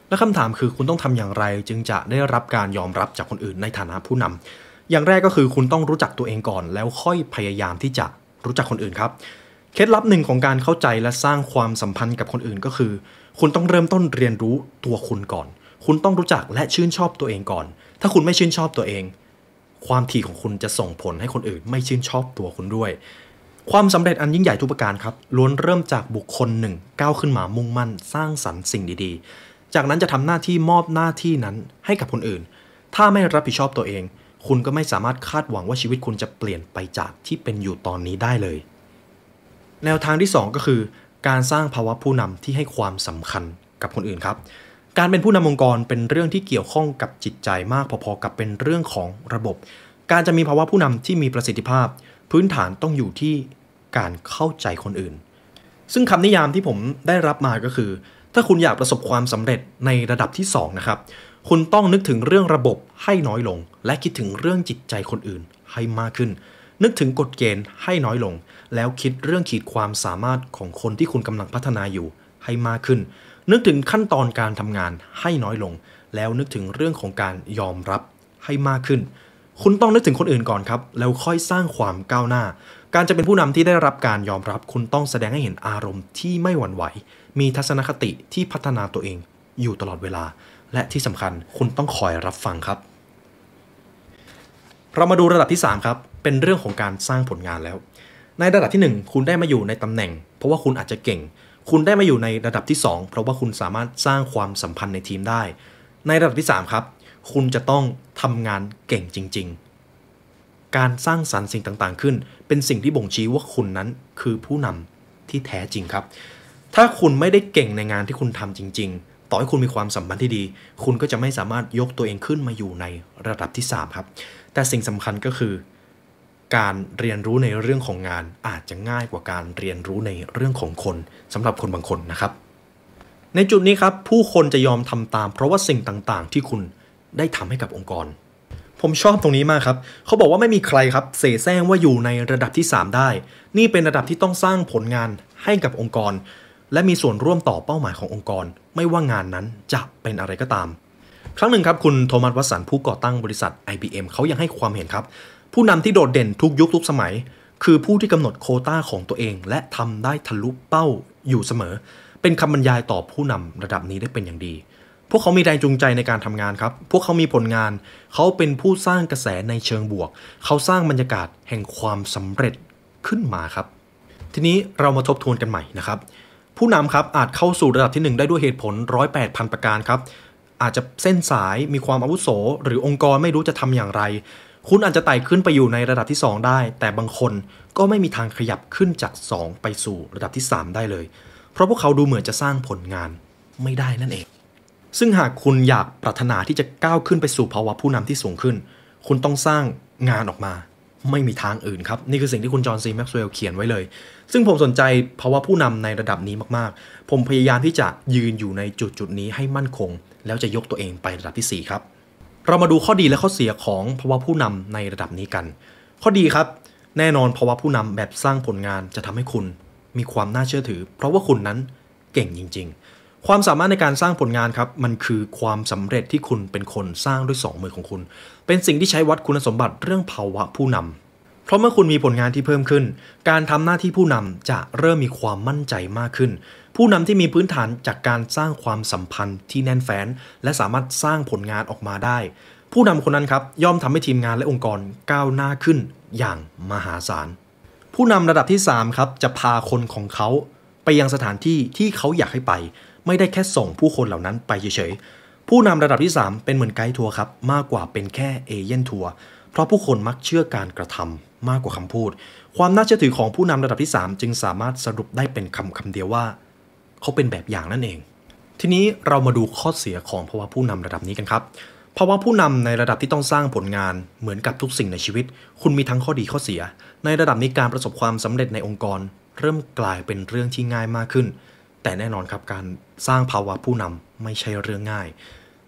และคำถามคือคุณต้องทำอย่างไร จึงจะได้รับการยอมรับจากคนอื่นในฐานะผู้นำอย่างแรกก็คือคุณต้องรู้จักตัวเองก่อน แล้วค่อยพยายามที่จะรู้จักคนอื่นครับ เคล็ดลับหนึ่งของการเข้าใจและสร้างความสัมพันธ์กับคนอื่นก็คือ คุณต้องเริ่มต้นเรียนรู้ตัวคุณก่อน คุณต้องรู้จักและชื่นชอบตัวเองก่อน ถ้าคุณไม่ชื่นชอบตัวเอง ความถี่ของคุณจะส่งผลให้คนอื่นไม่ชื่นชอบตัวคุณด้วย ความสำเร็จอันยิ่งใหญ่ทุกประการครับล้วนเริ่มจากบุคคลหนึ่งก้าวขึ้นมามุ่งมั่น สร้างสรรค์สิ่งดีๆ จากนั้นจะทำหน้าที่มอบหน้าที่นั้นให้กับคนอื่น ถ้าไม่รับผิดชอบตัวเอง คุณก็ไม่สามารถคาดหวังว่าชีวิตคุณจะเปลี่ยนไปจากที่เป็นอยู่ตอนนี้ได้เลย แนวทางที่ 2 ก็คือ การสร้างภาวะผู้นำที่ให้ความสำคัญกับคนอื่นครับ การเป็นผู้นำองค์กรเป็นเรื่องที่เกี่ยวข้องกับจิตใจมากพอๆกับเป็นเรื่องของระบบ การจะมีภาวะผู้นำที่มีประสิทธิภาพ พื้นฐานต้องอยู่ที่การเข้าใจคนอื่น ซึ่งคำนิยามที่ผมได้รับมาก็คือ ถ้าคุณอยากประสบความสำเร็จในระดับที่ 2 นะครับ คุณต้องนึกถึงเรื่องระบบให้น้อยลง และคิดถึงเรื่องจิตใจคนอื่นให้มากขึ้น นึกถึงกฎเกณฑ์ให้น้อยลง แล้วคิดเรื่องขีดความสามารถของคนที่คุณกำลังพัฒนาอยู่ให้มากขึ้น นึกถึงขั้นตอนการทำงานให้น้อยลง แล้วนึกถึงเรื่องของการยอมรับให้มากขึ้น คุณต้องนึกถึงคนอื่นก่อนครับ แล้วค่อยสร้างความก้าวหน้า การจะเป็นผู้นำที่ได้รับการยอมรับ คุณต้องแสดงให้เห็นอารมณ์ที่ไม่หวั่นไหว มีทัศนคติที่พัฒนาตัวเองอยู่ตลอดเวลา และที่สำคัญคุณต้องคอยรับฟังครับ เรามาดูระดับที่ 3 ครับ เป็นเรื่องของการสร้างผลงานแล้ว ในระดับที่ 1 คุณได้มาอยู่ในตำแหน่ง เพราะว่าคุณอาจจะเก่ง คุณได้มาอยู่ในระดับที่ 2 เพราะว่าคุณสามารถสร้างความสัมพันธ์ในทีมได้ ในระดับที่ 3 ครับ คุณจะต้องทำงานเก่งจริง ๆ การสร้างสรรค์สิ่งต่างๆ ขึ้น เป็นสิ่งที่บ่งชี้ว่าคุณนั้นคือผู้นำที่แท้จริงครับ ถ้าคุณไม่ได้เก่งในงานที่คุณทำจริง ๆต่อให้คุณมีความสัมพันธ์ที่ดี คุณก็จะไม่สามารถยกตัวเองขึ้นมาอยู่ในระดับที่ 3 ครับ แต่สิ่งสำคัญก็คือ การเรียนรู้ในเรื่องของงานอาจจะง่ายกว่าการเรียนรู้ในเรื่องของคนสำหรับคนบางคนนะครับ ในจุดนี้ครับผู้คนจะยอมทำตาม เพราะว่าสิ่งต่างๆ ที่คุณได้ทำให้กับองค์กร ผมชอบตรงนี้มากครับ เขาบอกว่าไม่มีใครครับ เสแสร้งว่าอยู่ในระดับที่ 3 ได้ นี่เป็นระดับที่ต้องสร้างผลงานให้กับองค์กร และมีส่วนร่วมต่อเป้าหมายขององค์กร ไม่ว่างานนั้นจะเป็นอะไรก็ตาม ครั้งหนึ่งครับคุณโทมัสวัสันผู้ก่อตั้งบริษัท IBM เขายังให้ความเห็นครับ ผู้นำที่โดดเด่นทุกยุคทุกสมัย คือผู้ที่กำหนดโคต้าของตัวเอง และทำได้ทะลุเป้าอยู่เสมอ เป็นคำบรรยายต่อผู้นำระดับนี้ได้เป็นอย่างดี พวกเขามีแรงจูงใจในการทำงานครับ พวกเขามีผลงาน เขาเป็นผู้สร้างกระแสในเชิงบวก เขาสร้างบรรยากาศแห่งความสำเร็จขึ้นมาครับ ทีนี้เรามาทบทวนกันใหม่นะครับ ผู้นำครับอาจเข้าสู่ระดับที่ 1 ได้ด้วยเหตุผลร้อยแปดพันประการครับอาจจะเส้นสายมีความอาวุโส หรือองค์กรไม่รู้จะทำอย่างไร คุณอาจจะไต่ขึ้นไปอยู่ในระดับที่ 2 ได้ แต่บางคนก็ไม่มีทางขยับขึ้นจาก 2 ไปสู่ระดับที่ 3 ได้เลย เพราะพวกเขาดูเหมือนจะสร้างผลงานไม่ได้นั่นเอง ซึ่งหากคุณอยากปรารถนาที่จะก้าวขึ้นไปสู่ภาวะผู้นำที่สูงขึ้น คุณต้องสร้างงานออกมา ไม่มีทางอื่นครับ นี่คือสิ่งที่คุณจอห์นซีแม็กซ์เวลล์เขียนไว้เลย ซึ่งผมสนใจภาวะผู้นำในระดับนี้มากๆ ผมพยายามที่จะยืนอยู่ในจุดจุดนี้ให้มั่นคง แล้วจะยกตัวเองไประดับที่4ครับ เรามาดูข้อดีและข้อเสียของภาวะผู้นำในระดับนี้กัน ข้อดีครับ แน่นอนภาวะผู้นำแบบสร้างผลงานจะทำให้คุณมีความน่าเชื่อถือ เพราะว่าคุณนั้นเก่งจริง ๆ ความสามารถในการสร้างผลงานครับ มันคือความสำเร็จที่คุณเป็นคนสร้างด้วยสองมือของคุณ เป็นสิ่งที่ใช้วัดคุณสมบัติเรื่องภาวะผู้นำเพราะเมื่อคุณมีผลงานที่เพิ่มขึ้น การทำหน้าที่ผู้นำจะเริ่มมีความมั่นใจมากขึ้น ผู้นำที่มีพื้นฐานจากการสร้างความสัมพันธ์ที่แน่นแฟ้น และสามารถสร้างผลงานออกมาได้ ผู้นำคนนั้นครับย่อมทำให้ทีมงานและองค์กรก้าวหน้าขึ้นอย่างมหาศาล ผู้นำระดับที่3ครับจะพาคนของเขาไปยังสถานที่ที่เขาอยากให้ไป ไม่ได้แค่ส่งผู้คนเหล่านั้นไปเฉยๆ ผู้นำระดับที่ 3 เป็นเหมือนไกด์ทัวร์ครับมากกว่าเป็นแค่เอเย่นทัวร์เพราะผู้คนมักเชื่อการกระทำมากกว่าคำพูด ความน่าเชื่อถือของผู้นำระดับที่ 3 จึงสามารถสรุปได้เป็นคำคำเดียวว่า เขาเป็นแบบอย่างนั่นเอง ทีนี้เรามาดูข้อเสียของภาวะผู้นำระดับนี้กันครับภาวะผู้นำในระดับที่ต้องสร้างผลงานเหมือนกับทุกสิ่งในชีวิต คุณมีทั้งข้อดีข้อเสีย ในระดับนี้การประสบความสำเร็จในองค์กร เริ่มกลายเป็นเรื่องที่ง่ายมากขึ้น แต่แน่นอนครับการสร้างภาวะผู้นำไม่ใช่เรื่องง่าย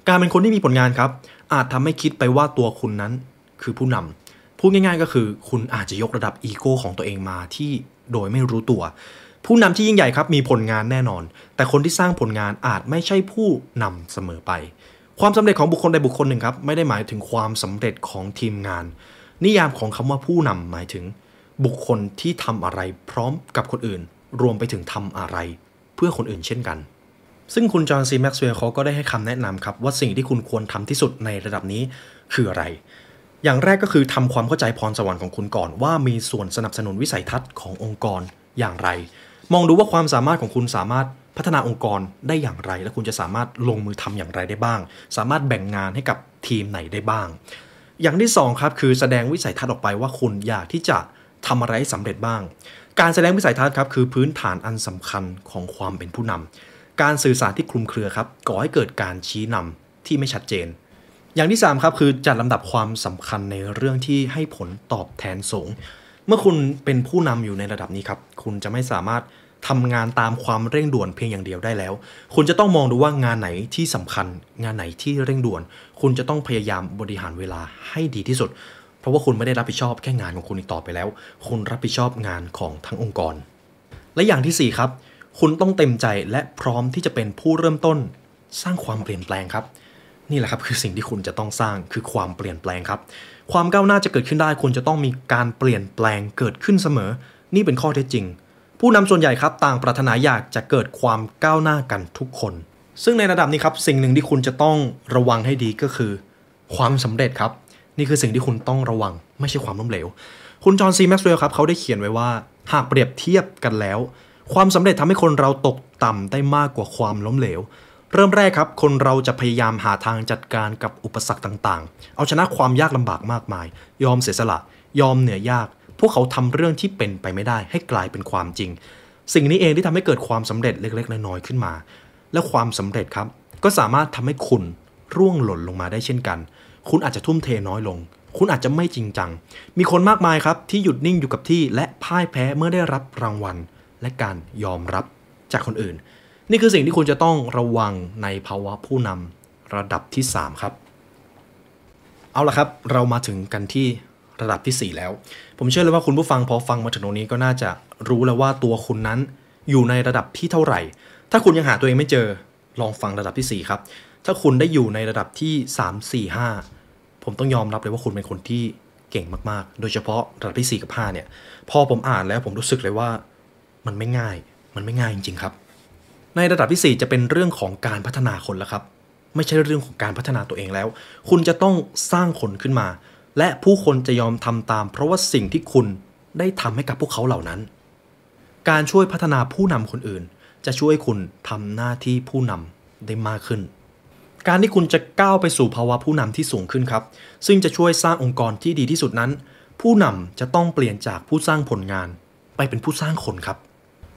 การเป็นคนที่มีผลงานครับ อาจทำให้คิดไปว่าตัวคุณนั้นคือผู้นำพูดง่ายๆก็คือ คุณอาจจะยกระดับอีโก้ของตัวเองมาที่โดยไม่รู้ตัว ผู้นำที่ยิ่งใหญ่ครับมีผลงานแน่นอน แต่คนที่สร้างผลงานอาจไม่ใช่ผู้นำเสมอไป ความสำเร็จของบุคคลใดบุคคลหนึ่งครับไม่ได้หมายถึงความสำเร็จของทีมงาน นิยามของคำว่าผู้นำหมายถึง บุคคลที่ทำอะไรพร้อมกับคนอื่น รวมไปถึงทำอะไร เพื่อคนอื่นเช่นกัน ซึ่งคุณจอห์นซีแม็กซ์เวลล์เขาก็ได้ให้คำแนะนำครับว่าสิ่งที่คุณควรทำที่สุดในระดับนี้คืออะไรอย่างแรกก็คือทำความเข้าใจพรสวรรค์ของคุณก่อนว่ามีส่วนสนับสนุนวิสัยทัศน์ขององค์กรอย่างไร มองดูว่าความสามารถของคุณสามารถพัฒนาองค์กรได้อย่างไร และคุณจะสามารถลงมือทำอย่างไรได้บ้าง สามารถแบ่งงานให้กับทีมไหนได้บ้าง อย่างที่สองครับคือแสดงวิสัยทัศน์ออกไปว่าคุณอยากที่จะทำอะไรให้สำเร็จบ้าง การแสดงวิสัยทัศน์ครับคือพื้นฐานอันสำคัญของความเป็นผู้นำการสื่อสารที่คลุมเครือครับก่อให้เกิดการชี้นำที่ไม่ชัดเจน อย่างที่3ครับคือจัดลำดับความสำคัญในเรื่องที่ให้ผลตอบแทนสูง เมื่อคุณเป็นผู้นำอยู่ในระดับนี้ครับ คุณจะไม่สามารถทำงานตามความเร่งด่วนเพียงอย่างเดียวได้แล้ว คุณจะต้องมองดูว่างานไหนที่สำคัญ งานไหนที่เร่งด่วน คุณจะต้องพยายามบริหารเวลาให้ดีที่สุด เพราะว่าคุณไม่ได้รับผิดชอบแค่งานของคุณอีกต่อไปแล้ว คุณรับผิดชอบงานของทั้งองค์กร และอย่างที่สี่ครับ คุณต้องเต็มใจและพร้อมที่จะเป็นผู้เริ่มต้น สร้างความเปลี่ยนแปลงครับ นี่แหละครับคือสิ่งที่คุณจะต้องสร้างคือความเปลี่ยนแปลงครับ ความก้าวหน้าจะเกิดขึ้นได้คุณจะต้องมีการเปลี่ยนแปลงเกิดขึ้นเสมอ นี่เป็นข้อเท็จจริง ผู้นำส่วนใหญ่ครับต่างปรารถนาอยากจะเกิดความก้าวหน้ากันทุกคน ซึ่งในระดับนี้ครับสิ่งหนึ่งที่คุณจะต้องระวังให้ดีก็คือ ความสำเร็จครับ นี่คือสิ่งที่คุณต้องระวังไม่ใช่ความล้มเหลว คุณจอห์นซีแม็กซ์เวลล์ครับเขาได้เขียนไว้ว่า หากเปรียบเทียบกันแล้ว ความสำเร็จทำให้คนเราตกต่ำได้มากกว่าความล้มเหลว เริ่มแรกครับ คนเราจะพยายามหาทางจัดการกับอุปสรรคต่างๆ เอาชนะความยากลำบากมากมาย ยอมเสียสละ ยอมเหนื่อยยาก พวกเขาทำเรื่องที่เป็นไปไม่ได้ ให้กลายเป็นความจริง สิ่งนี้เองที่ทำให้เกิดความสำเร็จเล็ก ๆ น้อยๆขึ้นมา และความสำเร็จครับ ก็สามารถทำให้คุณร่วงหล่นลงมาได้เช่นกัน คุณอาจจะทุ่มเทน้อยลง คุณอาจจะไม่จริงจัง มีคนมากมายครับที่หยุดนิ่งอยู่กับที่และพ่ายแพ้เมื่อได้รับรางวัล และการยอมรับจากคนอื่น นี่คือสิ่งที่คุณจะต้องระวังในภาวะผู้นำระดับที่ 3 ครับ เอาละครับ เรามาถึงกันที่ระดับทีสี่ 4 แล้ว ผมเชื่อเลยว่าคุณผู้ฟังพอฟังมาถึงตรงนี้ก็น่าจะรู้แล้วว่าตัวคุณนั้นอยู่ในระดับที่เท่าไหร่ ถ้าคุณยังหาตัวเองไม่เจอลองฟังระดับที่ 4 ครับ ถ้าคุณได้อยู่ในระดับที่ 3 4 5 ผมต้องยอมรับเลยว่าคุณเป็นคนที่เก่งมากๆ โดยเฉพาะระดับที่ 4 กับ 5 เนี่ย พอผมอ่านแล้วผมรู้สึกเลยว่ามันไม่ง่าย มันไม่ง่ายจริงๆครับ ในระดับที่ 4 จะเป็นเรื่องของการพัฒนาคนแล้วครับ ไม่ใช่เรื่องของการพัฒนาตัวเองแล้ว คุณจะต้องสร้างคนขึ้นมา และผู้คนจะยอมทำตาม เพราะว่าสิ่งที่คุณได้ทำให้กับพวกเขาเหล่านั้น การช่วยพัฒนาผู้นำคนอื่น จะช่วยคุณทำหน้าที่ผู้นำได้มากขึ้น การที่คุณจะก้าวไปสู่ภาวะผู้นำที่สูงขึ้นครับ ซึ่งจะช่วยสร้างองค์กรที่ดีที่สุดนั้น ผู้นำจะต้องเปลี่ยนจากผู้สร้างผลงาน ไปเป็นผู้สร้างคนครับ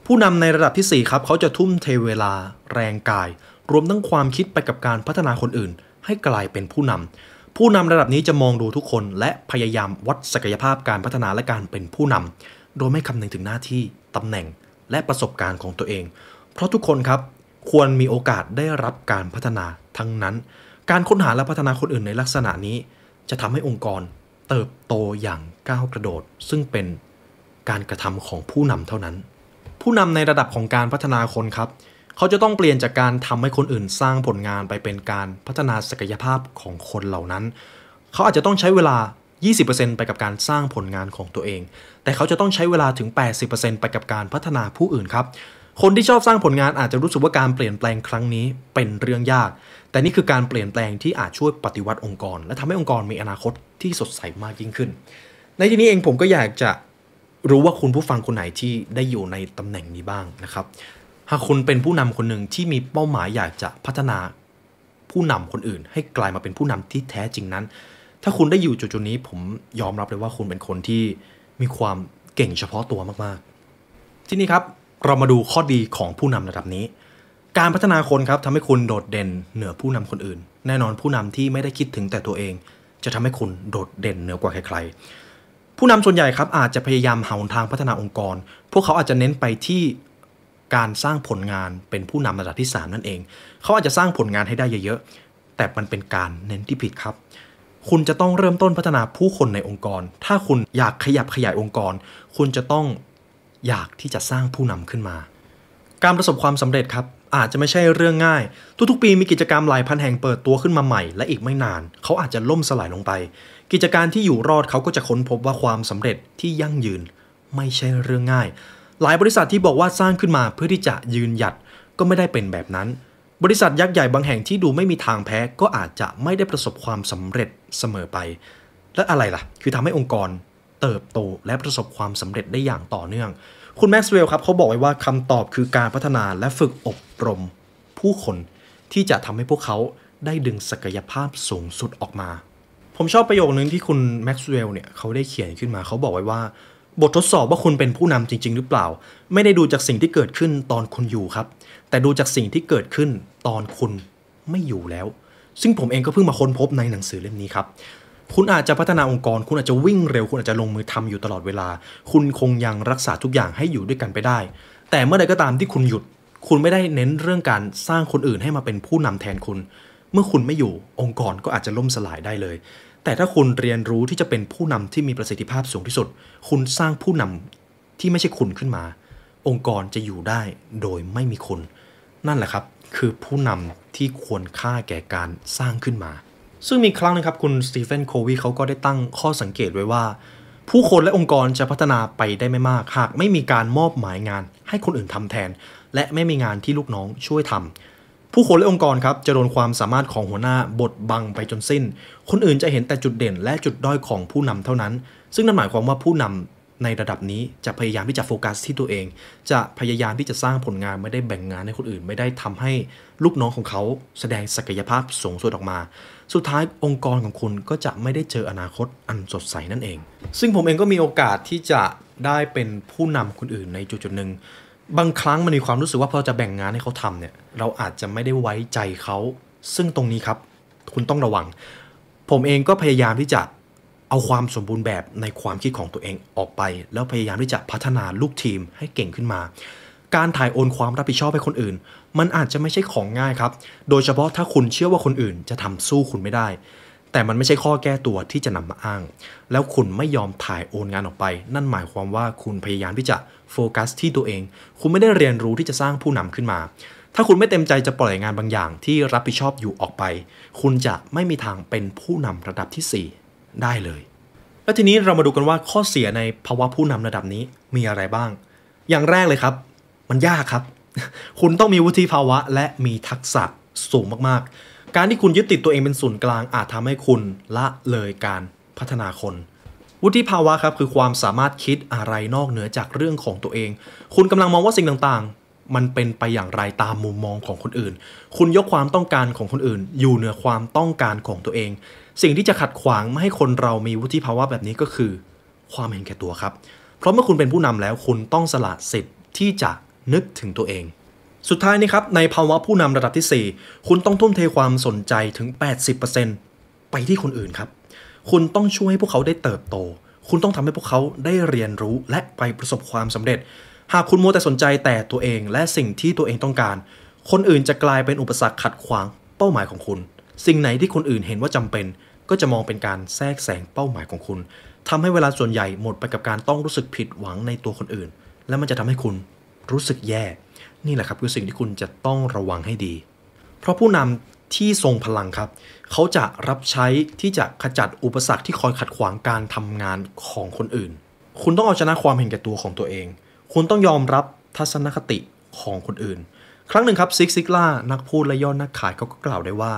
ผู้นำในระดับที่ 4 ครับ เขาจะทุ่มเทเวลาแรงกาย รวมทั้งความคิดไปกับการพัฒนาคนอื่น ให้กลายเป็นผู้นำผู้นำระดับนี้จะมองดูทุกคน และพยายามวัดศักยภาพการพัฒนาและการเป็นผู้นำโดยไม่คำนึงถึงหน้าที่ตำแหน่งและประสบการณ์ของตัวเอง เพราะทุกคนครับควรมีโอกาสได้รับการพัฒนาทั้งนั้น การค้นหาและพัฒนาคนอื่นในลักษณะนี้ จะทำให้องค์กรเติบโตอย่างก้าวกระโดด ซึ่งเป็นการกระทำของผู้นำเท่านั้น ผู้นำในระดับของการพัฒนาคนครับ เขาจะต้องเปลี่ยนจากการทำให้คนอื่นสร้างผลงานไปเป็นการพัฒนาศักยภาพของคนเหล่านั้น เขาอาจจะต้องใช้เวลา 20%ไปกับการสร้างผลงานของตัวเอง แต่เขาจะต้องใช้เวลาถึง 80%ไปกับการพัฒนาผู้อื่นครับ คนที่ชอบสร้างผลงานอาจจะรู้สึกว่าการเปลี่ยนแปลงครั้งนี้เป็นเรื่องยาก แต่นี่คือการเปลี่ยนแปลงที่อาจช่วยปฏิวัติองค์กร และทำให้องค์กรมีอนาคตที่สดใสมากยิ่งขึ้น ในที่นี้เองผมก็อยากจะ รู้ว่าคุณผู้ฟังคนไหนที่ได้อยู่ในตำแหน่งนี้บ้างนะครับ หากคุณเป็นผู้นำคนหนึ่งที่มีเป้าหมายอยากจะพัฒนาผู้นำคนอื่น ให้กลายมาเป็นผู้นำที่แท้จริงนั้น ถ้าคุณได้อยู่จุดๆนี้ ผมยอมรับเลยว่าคุณเป็นคนที่มีความเก่งเฉพาะตัวมากๆ ที่นี่ครับเรามาดูข้อดีของผู้นำระดับนี้ การพัฒนาคนครับทำให้คุณโดดเด่นเหนือผู้นำคนอื่น แน่นอนผู้นำที่ไม่ได้คิดถึงแต่ตัวเอง จะทำให้คุณโดดเด่นเหนือกว่าใครๆ ผู้นำส่วนใหญ่ครับอาจจะพยายามหาหนทางพัฒนาองค์กร พวกเขาอาจจะเน้นไปที่การสร้างผลงานเป็นผู้นำระดับที่ 3 นั่นเอง เขาอาจจะสร้างผลงานให้ได้เยอะๆ แต่มันเป็นการเน้นที่ผิดครับ คุณจะต้องเริ่มต้นพัฒนาผู้คนในองค์กร ถ้าคุณอยากขยับขยายองค์กร คุณจะต้องอยากที่จะสร้างผู้นำขึ้นมา การประสบความสำเร็จครับ อาจจะไม่ใช่เรื่องง่าย ทุกๆ ปีมีกิจกรรมหลายพันแห่งเปิดตัวขึ้นมาใหม่ และอีกไม่นาน เขาอาจจะล่มสลายลงไป กิจการที่อยู่รอดเขาก็จะค้นพบว่าความสำเร็จที่ยั่งยืน ไม่ใช่เรื่องง่าย หลายบริษัทที่บอกว่าสร้างขึ้นมาเพื่อที่จะยืนหยัดก็ไม่ได้เป็นแบบนั้น บริษัทยักษ์ใหญ่บางแห่งที่ดูไม่มีทางแพ้ก็อาจจะไม่ได้ประสบความสำเร็จเสมอไป และอะไรล่ะ คือทำให้องค์กรเติบโตและประสบความสำเร็จได้อย่างต่อเนื่อง คุณแม็กซ์เวลล์ครับเขาบอกไว้ว่าคำตอบคือการพัฒนาและฝึกอบรม ผู้คนที่จะทำให้พวกเขาได้ดึงศักยภาพสูงสุดออกมา ผมชอบประโยคนึงที่คุณแม็กซ์เวลล์เนี่ยเขาได้เขียนขึ้นมาเขาบอกไว้ว่า บททดสอบว่าคุณเป็นผู้นำจริง ๆ หรือเปล่า ไม่ได้ดูจากสิ่งที่เกิดขึ้นตอนคุณอยู่ครับ แต่ดูจากสิ่งที่เกิดขึ้นตอนคุณไม่อยู่แล้ว ซึ่งผมเองก็เพิ่งมาค้นพบในหนังสือเล่มนี้ครับ คุณอาจจะพัฒนาองค์กร คุณอาจจะวิ่งเร็ว คุณอาจจะลงมือทำอยู่ตลอดเวลา คุณคงยังรักษาทุกอย่างให้อยู่ด้วยกันไปได้ แต่เมื่อใดก็ตามที่คุณหยุด คุณไม่ได้เน้นเรื่องการสร้างคนอื่นให้มาเป็นผู้นำแทนคุณ เมื่อคุณไม่อยู่องค์กรก็อาจจะล่มสลายได้เลย แต่ถ้าคุณเรียนรู้ที่จะเป็นผู้นำที่มีประสิทธิภาพสูงที่สุด คุณสร้างผู้นำที่ไม่ใช่คุณขึ้นมา องค์กรจะอยู่ได้โดยไม่มีคุณ นั่นแหละครับ คือผู้นำที่ควรค่าแก่การสร้างขึ้นมา ซึ่งมีครั้งนึงครับคุณสตีเฟนโควีเขาก็ได้ตั้งข้อสังเกตไว้ว่า ผู้คนและองค์กรจะพัฒนาไปได้ไม่มาก หากไม่มีการมอบหมายงาน ให้คนอื่นทำแทน และไม่มีงานที่ลูกน้องช่วยทำผู้คนและองค์กรครับจะโดนความสามารถของหัวหน้าบดบังไปจนสิ้น คนอื่นจะเห็นแต่จุดเด่น และจุดด้อยของผู้นำเท่านั้น ซึ่งนั่นหมายความว่าผู้นในระดับนี้จะพยายามที่จะโฟกัสที่ตัวเอง จะพยายามที่จะสร้างผลงานไม่ได้แบ่งงานให้คนอื่น ไม่ได้ทำให้ลูกน้องของเขาแสดงศักยภาพสูงสุดออกมา สุดท้ายองค์กรของคุณก็จะไม่ได้เจออนาคตอันสดใสนั่นเอง ซึ่งผมเองก็มีโอกาสที่จะได้เป็นผู้นำคนอื่นในจุดจุดหนึ่งบางครั้งมันมีความรู้สึกว่าพอจะแบ่งงานให้เขาทำเนี่ยเราอาจจะไม่ได้ไว้ใจเขาซึ่งตรงนี้ครับ คุณต้องระวัง ผมเองก็พยายามที่จะเอาความสมบูรณ์แบบในความคิดของตัวเองออกไป แล้วพยายามที่จะพัฒนาลูกทีมให้เก่งขึ้นมา การถ่ายโอนความรับผิดชอบให้คนอื่น มันอาจจะไม่ใช่ของง่ายครับ โดยเฉพาะถ้าคุณเชื่อว่าคนอื่นจะทำสู้คุณไม่ได้ แต่มันไม่ใช่ข้อแก้ตัวที่จะนำมาอ้าง แล้วคุณไม่ยอมถ่ายโอนงานออกไป นั่นหมายความว่าคุณพยายามที่จะโฟกัสที่ตัวเอง คุณไม่ได้เรียนรู้ที่จะสร้างผู้นำขึ้นมาถ้าคุณไม่เต็มใจจะปล่อยงานบางอย่างที่รับผิดชอบอยู่ออกไป คุณจะไม่มีทางเป็นผู้นำระดับที่ 4 ได้เลย แล้วทีนี้เรามาดูกันว่าข้อเสียในภาวะผู้นำระดับนี้มีอะไรบ้าง อย่างแรกเลยครับ มันยากครับ คุณต้องมีวุฒิภาวะและมีทักษะสูงมากๆ การที่คุณยึดติดตัวเองเป็นศูนย์กลางอาจทำให้คุณละเลยการพัฒนาคน วุฒิภาวะครับคือความสามารถคิดอะไรนอกเหนือจากเรื่องของตัวเอง คุณกำลังมองว่าสิ่งต่างๆ มันเป็นไปอย่างไรตามมุมมองของคนอื่น คุณยกความต้องการของคนอื่น อยู่เหนือความต้องการของตัวเอง สิ่งที่จะขัดขวางไม่ให้คนเรามีวุฒิภาวะแบบนี้ก็คือ ความเห็นแก่ตัวครับ เพราะเมื่อคุณเป็นผู้นำแล้วคุณต้องสละสิทธิ์ที่จะ นึกถึงตัวเอง สุดท้ายนี้ครับในภาวะผู้นำระดับที่ 4 คุณต้องทุ่มเทความสนใจถึง 80%ไปที่คนอื่นครับ คุณต้องช่วยให้พวกเขาได้เติบโต คุณต้องทำให้พวกเขาได้เรียนรู้และไปประสบความสำเร็จ หากคุณมัวแต่สนใจแต่ตัวเองและสิ่งที่ตัวเองต้องการ คนอื่นจะกลายเป็นอุปสรรคขัดขวางเป้าหมายของคุณ สิ่งไหนที่คนอื่นเห็นว่าจำเป็นก็จะมองเป็นการแทรกแซงเป้าหมายของคุณทำให้เวลาส่วนใหญ่หมดไปกับการต้องรู้สึกผิดหวังในตัวคนอื่น และมันจะทำให้คุณ รู้สึกแย่ นี่แหละครับคือสิ่งที่คุณจะต้องระวังให้ดี เพราะผู้นำที่ทรงพลังครับ เขาจะรับใช้ที่จะขจัดอุปสรรคที่คอยขัดขวางการทำงานของคนอื่น คุณต้องเอาชนะความเห็นแก่ตัวของตัวเอง คุณต้องยอมรับทัศนคติของคนอื่น ครั้งหนึ่งครับซิกซิกล่านักพูดและยอดนักขายเขาก็กล่าวได้ว่า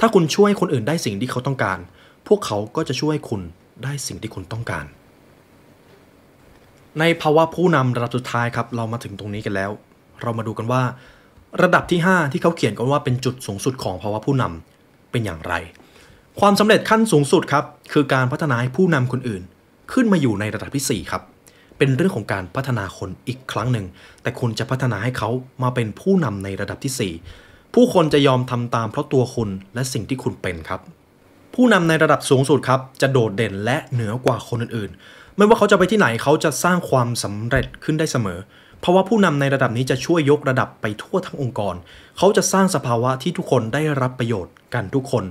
ถ้าคุณช่วยคนอื่นได้สิ่งที่เขาต้องการ พวกเขาก็จะช่วยคุณได้สิ่งที่คุณต้องการ ในภาวะผู้นำระดับสุดท้ายครับเรามาถึงตรงนี้กันแล้ว เรามาดูกันว่า ระดับที่ 5 ที่เขาเขียนกันว่าเป็นจุดสูงสุดของภาวะผู้นำเป็นอย่างไร ความสำเร็จขั้นสูงสุดครับคือการพัฒนาให้ผู้นำคนอื่น ขึ้นมาอยู่ในระดับที่ 4 ครับ เป็นเรื่องของการพัฒนาคนอีกครั้งหนึ่ง แต่คุณจะพัฒนาให้เขามาเป็นผู้นำในระดับที่ 4 ผู้คนจะยอมทำตามเพราะตัวคุณและสิ่งที่คุณเป็นครับ ผู้นำในระดับสูงสุดครับจะโดดเด่นและเหนือกว่าคนอื่นๆ ไม่ว่าเขาจะไปที่ไหนเขาจะสร้างความสำเร็จขึ้นได้เสมอ เพราะว่าผู้นำในระดับนี้จะช่วยยกระดับไปทั่วทั้งองค์กร เขาจะสร้างสภาวะที่ทุกคนได้รับประโยชน์กันทุกคน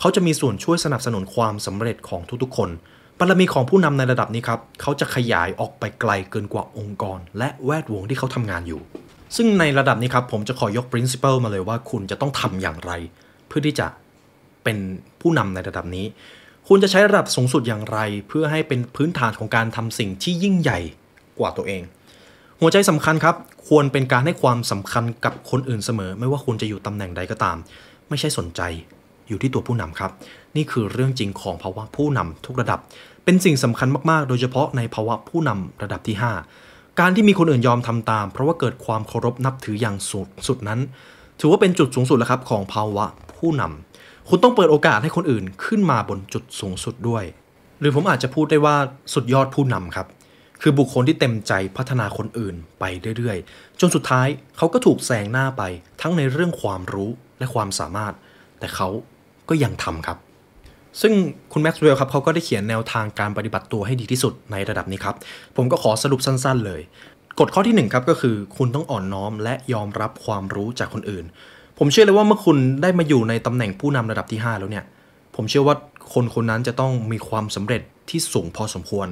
เขาจะมีส่วนช่วยสนับสนุนความสำเร็จของทุกๆคนบารมีของผู้นำในระดับนี้ครับ เขาจะขยายออกไปไกลเกินกว่าองค์กร และแวดวงที่เขาทำงานอยู่ ซึ่งในระดับนี้ครับ ผมจะขอยก principle มาเลยว่าคุณจะต้องทำอย่างไร เพื่อที่จะเป็นผู้นำในระดับนี้ คุณจะใช้ระดับสูงสุดอย่างไร เพื่อให้เป็นพื้นฐานของการทำสิ่งที่ยิ่งใหญ่กว่าตัวเอง หัวใจสำคัญครับ ควรเป็นการให้ความสำคัญกับคนอื่นเสมอ ไม่ว่าคุณจะอยู่ตำแหน่งใดก็ตาม ไม่ใช่สนใจอยู่ที่ตัวผู้นำครับ นี่คือเรื่องจริงของภาวะผู้นำทุกระดับ เป็นสิ่งสำคัญมากๆ โดยเฉพาะในภาวะผู้นำระดับที่ 5 การที่มีคนอื่นยอมทำตาม เพราะว่าเกิดความเคารพนับถืออย่างสุดสุดนั้น ถือว่าเป็นจุดสูงสุดแล้วครับของภาวะผู้นำ คุณต้องเปิดโอกาสให้คนอื่นขึ้นมาบนจุดสูงสุดด้วย หรือผมอาจจะพูดได้ว่าสุดยอดผู้นำครับ คือบุคคลที่เต็มใจพัฒนาคนอื่นไปเรื่อยๆ จนสุดท้ายเขาก็ถูกแซงหน้าไปทั้งในเรื่องความรู้และความสามารถ แต่เขาก็ยังทำครับ ซึ่งคุณแม็กซ์เวลล์ครับเขาก็ได้เขียนแนวทางการปฏิบัติตัวให้ดีที่สุดในระดับนี้ครับ ผมก็ขอสรุปสั้นๆ เลยกฎข้อที่1ครับก็คือคุณต้องอ่อนน้อมและยอมรับความรู้จากคนอื่น ผมเชื่อเลยว่าเมื่อคุณได้มาอยู่ในตำแหน่งผู้นำระดับที่ 5 แล้วเนี่ย ผมเชื่อว่าคนคนนั้นจะต้องมีความสำเร็จที่สูงพอสมควร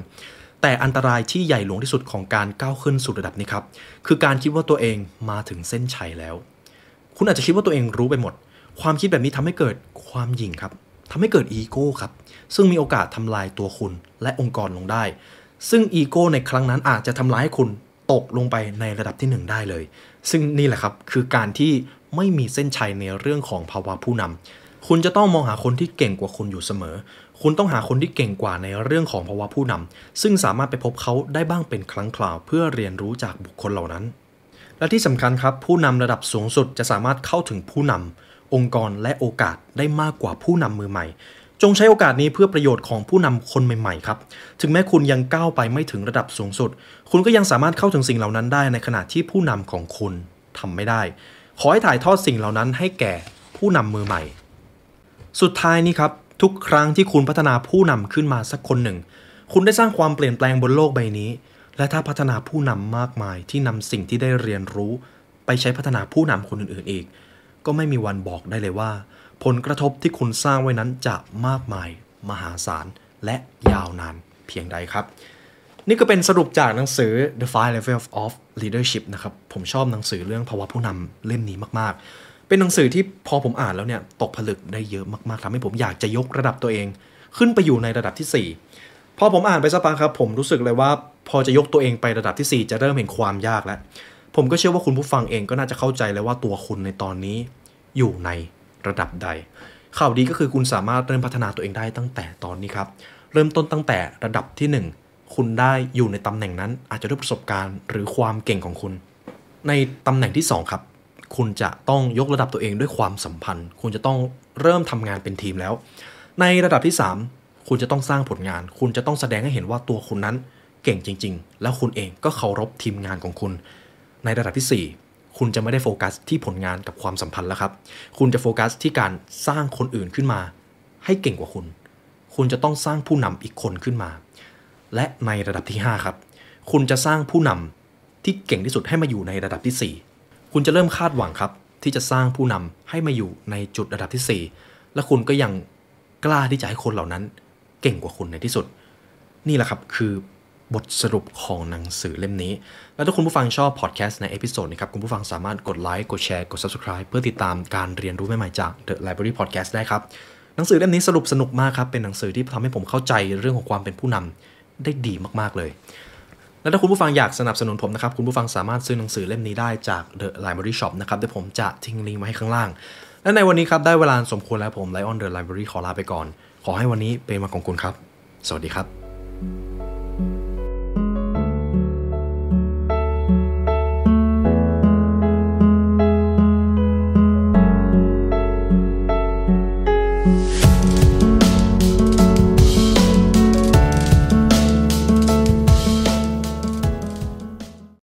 แต่อันตรายที่ใหญ่หลวงที่สุดของการก้าวขึ้นสู่ระดับนี้ครับ คือการคิดว่าตัวเองมาถึงเส้นชัยแล้ว คุณอาจจะคิดว่าตัวเองรู้ไปหมด ความคิดแบบนี้ทำให้เกิดความหยิ่งครับทำให้เกิดอีโก้ครับ ซึ่งมีโอกาสทำลายตัวคุณและองค์กรลงได้ ซึ่งอีโก้ในครั้งนั้นอาจจะทำลายให้คุณตกลงไปในระดับที่ 1 ได้เลย ซึ่งนี่แหละครับ คือการที่ ไม่มีเส้นชัยในเรื่องของภาวะผู้นำคุณจะต้องมองหาคนที่เก่งกว่าคุณอยู่เสมอ คุณต้องหาคนที่เก่งกว่าในเรื่องของภาวะผู้นำซึ่งสามารถไปพบเขาได้บ้างเป็นครั้งคราว เพื่อเรียนรู้จากบุคคลเหล่านั้น และที่สำคัญครับผู้นำระดับสูงสุดจะสามารถเข้าถึงผู้นำองค์กรและโอกาสได้มากกว่าผู้นำมือใหม่จงใช้โอกาสนี้เพื่อประโยชน์ของผู้นำคนใหม่ๆครับ ถึงแม้คุณยังก้าวไปไม่ถึงระดับสูงสุด คุณก็ยังสามารถเข้าถึงสิ่งเหล่านั้นได้ในขณะที่ผู้นำของคุณทำไม่ได้ ขอให้ถ่ายทอดสิ่งเหล่านั้นให้แก่ผู้นำมือใหม่ สุดท้ายนี้ครับ ทุกครั้งที่คุณพัฒนาผู้นำขึ้นมาสักคนหนึ่ง คุณได้สร้างความเปลี่ยนแปลงบนโลกใบนี้ และถ้าพัฒนาผู้นำมากมายที่นำสิ่งที่ได้เรียนรู้ ไปใช้พัฒนาผู้นำคนอื่นๆอีก ก็ไม่มีวันบอกได้เลยว่า ผลกระทบที่คุณสร้างไว้นั้นจะมากมาย มหาศาลและยาวนานเพียงใดครับ นี่ก็เป็นสรุปจากหนังสือ The Five Levels of Leadership นะครับ ผมชอบหนังสือเรื่องภาวะผู้นำเล่มนี้มากๆ เป็นหนังสือที่พอผมอ่านแล้วเนี่ยตกผลึกได้เยอะมากๆทำให้ผมอยากจะยกระดับตัวเอง ขึ้นไปอยู่ในระดับที่ 4 พอผมอ่านไปสักพักครับ ผมรู้สึกเลยว่าพอจะยกตัวเองไประดับที่ 4 จะเริ่มเห็นความยากแล้ว ผมก็เชื่อว่าคุณผู้ฟังเองก็น่าจะเข้าใจแล้วว่าตัวคุณในตอนนี้ อยู่ในระดับใด ข่าวดีก็คือคุณสามารถเริ่มพัฒนาตัวเองได้ตั้งแต่ตอนนี้ครับ เริ่มต้นตั้งแต่ระดับที่ 1 คุณได้อยู่ในตำแหน่งนั้น อาจจะด้วยประสบการณ์หรือความเก่งของคุณ ในตำแหน่งที่ 2 ครับ คุณจะต้องยกระดับตัวเองด้วยความสัมพันธ์ คุณจะต้องเริ่มทำงานเป็นทีมแล้ว ในระดับที่ 3 คุณจะต้องสร้างผลงาน คุณจะต้องแสดงให้เห็นว่าตัวคุณนั้นเก่งจริง ๆ แล้วคุณเองก็เคารพทีมงานของคุณ ในระดับที่ 4คุณจะไม่ได้โฟกัสที่ผลงานกับความสัมพันธ์แล้วครับ คุณจะโฟกัสที่การสร้างคนอื่นขึ้นมา ให้เก่งกว่าคุณ คุณจะต้องสร้างผู้นำอีกคนขึ้นมา และในระดับที่ 5 ครับ คุณจะสร้างผู้นำที่เก่งที่สุดให้มาอยู่ในระดับที่ 4 คุณจะเริ่มคาดหวังครับ ที่จะสร้างผู้นำให้มาอยู่ในจุดระดับที่ 4 และคุณก็ยังกล้าที่จะให้คนเหล่านั้น เก่งกว่าคุณในที่สุด นี่แหละครับคือบทสรุปของหนังสือเล่มนี้ แล้วถ้าคุณผู้ฟังชอบพอดแคสต์ใน episode นี้ครับ คุณผู้ฟังสามารถกดไลค์กดแชร์กด Subscribe เพื่อติดตามการเรียนรู้ใหม่ๆจาก The Library Podcast ได้ครับ หนังสือเล่มนี้สรุปสนุกมากครับ เป็นหนังสือที่ทำให้ผมเข้าใจเรื่องของความเป็นผู้นำ ได้ดีมากๆเลย และถ้าคุณผู้ฟังอยากสนับสนุนผมนะครับ คุณผู้ฟังสามารถซื้อหนังสือเล่มนี้ได้จาก The Library Shop นะครับเดี๋ยวผมจะทิ้งลิงก์ไว้ให้ข้างล่าง และในวันนี้ครับได้เวลาสมควรแล้วผมไลออนเดอะไลบรารีขอลาไปก่อน ขอให้วันนี้เป็นวันของคุณครับ สวัสดีครับ